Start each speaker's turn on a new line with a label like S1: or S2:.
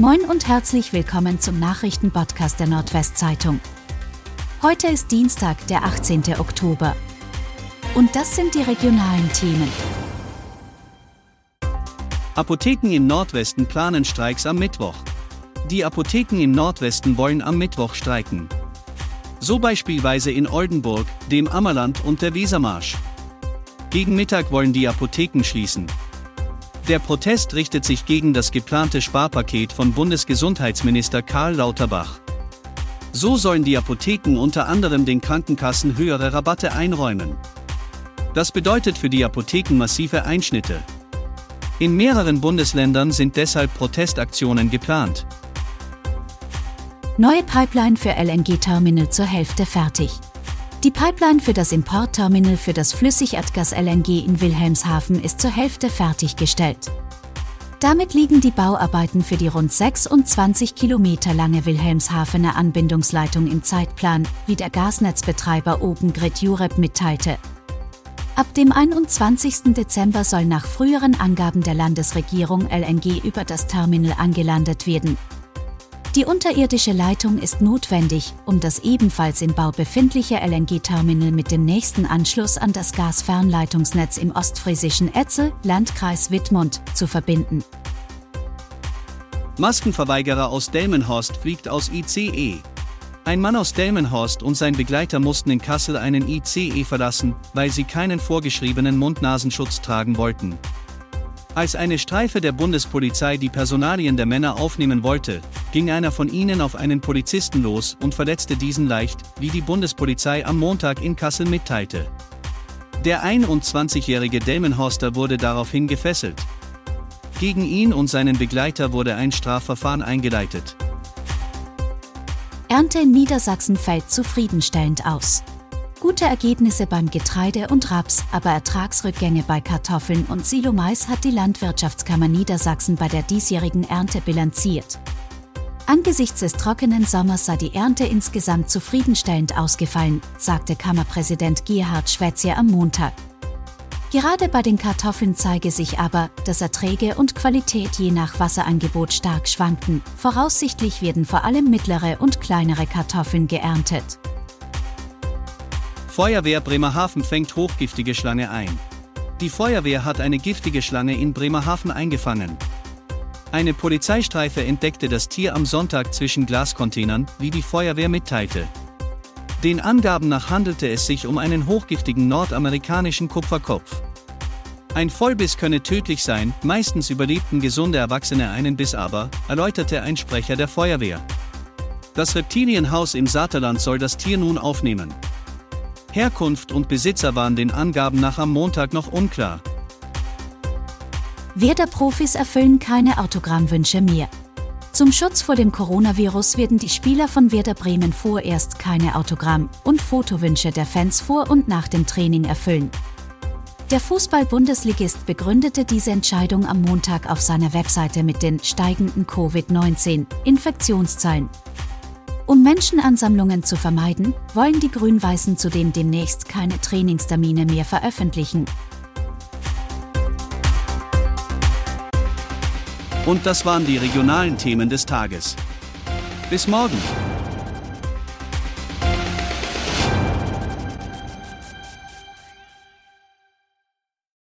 S1: Moin und herzlich willkommen zum Nachrichtenpodcast der Nordwestzeitung. Heute ist Dienstag, der 18. Oktober. Und das sind die regionalen Themen.
S2: Apotheken im Nordwesten planen Streiks am Mittwoch. Die Apotheken im Nordwesten wollen am Mittwoch streiken. So beispielsweise in Oldenburg, dem Ammerland und der Wesermarsch. Gegen Mittag wollen die Apotheken schließen. Der Protest richtet sich gegen das geplante Sparpaket von Bundesgesundheitsminister Karl Lauterbach. So sollen die Apotheken unter anderem den Krankenkassen höhere Rabatte einräumen. Das bedeutet für die Apotheken massive Einschnitte. In mehreren Bundesländern sind deshalb Protestaktionen geplant.
S1: Neue Pipeline für LNG-Terminal zur Hälfte fertig. Die Pipeline für das Importterminal für das Flüssigerdgas LNG in Wilhelmshaven ist zur Hälfte fertiggestellt. Damit liegen die Bauarbeiten für die rund 26 Kilometer lange Wilhelmshavener Anbindungsleitung im Zeitplan, wie der Gasnetzbetreiber Open Grid Europe mitteilte. Ab dem 21. Dezember soll nach früheren Angaben der Landesregierung LNG über das Terminal angelandet werden, die unterirdische Leitung ist notwendig, um das ebenfalls im Bau befindliche LNG-Terminal mit dem nächsten Anschluss an das Gasfernleitungsnetz im ostfriesischen Etzel, Landkreis Wittmund, zu verbinden.
S2: Maskenverweigerer aus Delmenhorst fliegt aus ICE. Ein Mann aus Delmenhorst und sein Begleiter mussten in Kassel einen ICE verlassen, weil sie keinen vorgeschriebenen Mund-Nasenschutz tragen wollten. Als eine Streife der Bundespolizei die Personalien der Männer aufnehmen wollte, ging einer von ihnen auf einen Polizisten los und verletzte diesen leicht, wie die Bundespolizei am Montag in Kassel mitteilte. Der 21-jährige Delmenhorster wurde daraufhin gefesselt. Gegen ihn und seinen Begleiter wurde ein Strafverfahren eingeleitet.
S1: Ernte in Niedersachsen fällt zufriedenstellend aus gute Ergebnisse beim Getreide und Raps, aber Ertragsrückgänge bei Kartoffeln und Silomais hat die Landwirtschaftskammer Niedersachsen bei der diesjährigen Ernte bilanziert. Angesichts des trockenen Sommers sei die Ernte insgesamt zufriedenstellend ausgefallen, sagte Kammerpräsident Gerhard Schwätzier am Montag. Gerade bei den Kartoffeln zeige sich aber, dass Erträge und Qualität je nach Wasserangebot stark schwanken. Voraussichtlich werden vor allem mittlere und kleinere Kartoffeln geerntet.
S2: Feuerwehr Bremerhaven fängt hochgiftige Schlange ein. Die Feuerwehr hat eine giftige Schlange in Bremerhaven eingefangen. Eine Polizeistreife entdeckte das Tier am Sonntag zwischen Glascontainern, wie die Feuerwehr mitteilte. Den Angaben nach handelte es sich um einen hochgiftigen nordamerikanischen Kupferkopf. Ein Vollbiss könne tödlich sein, meistens überlebten gesunde Erwachsene einen Biss aber, erläuterte ein Sprecher der Feuerwehr. Das Reptilienhaus im Saterland soll das Tier nun aufnehmen. Herkunft und Besitzer waren den Angaben nach am Montag noch unklar.
S1: Werder-Profis erfüllen keine Autogrammwünsche mehr. Zum Schutz vor dem Coronavirus werden die Spieler von Werder Bremen vorerst keine Autogramm- und Fotowünsche der Fans vor und nach dem Training erfüllen. Der Fußball-Bundesligist begründete diese Entscheidung am Montag auf seiner Webseite mit den steigenden Covid-19-Infektionszahlen. Um Menschenansammlungen zu vermeiden, wollen die Grün-Weißen zudem demnächst keine Trainingstermine mehr veröffentlichen.
S2: Und das waren die regionalen Themen des Tages. Bis morgen!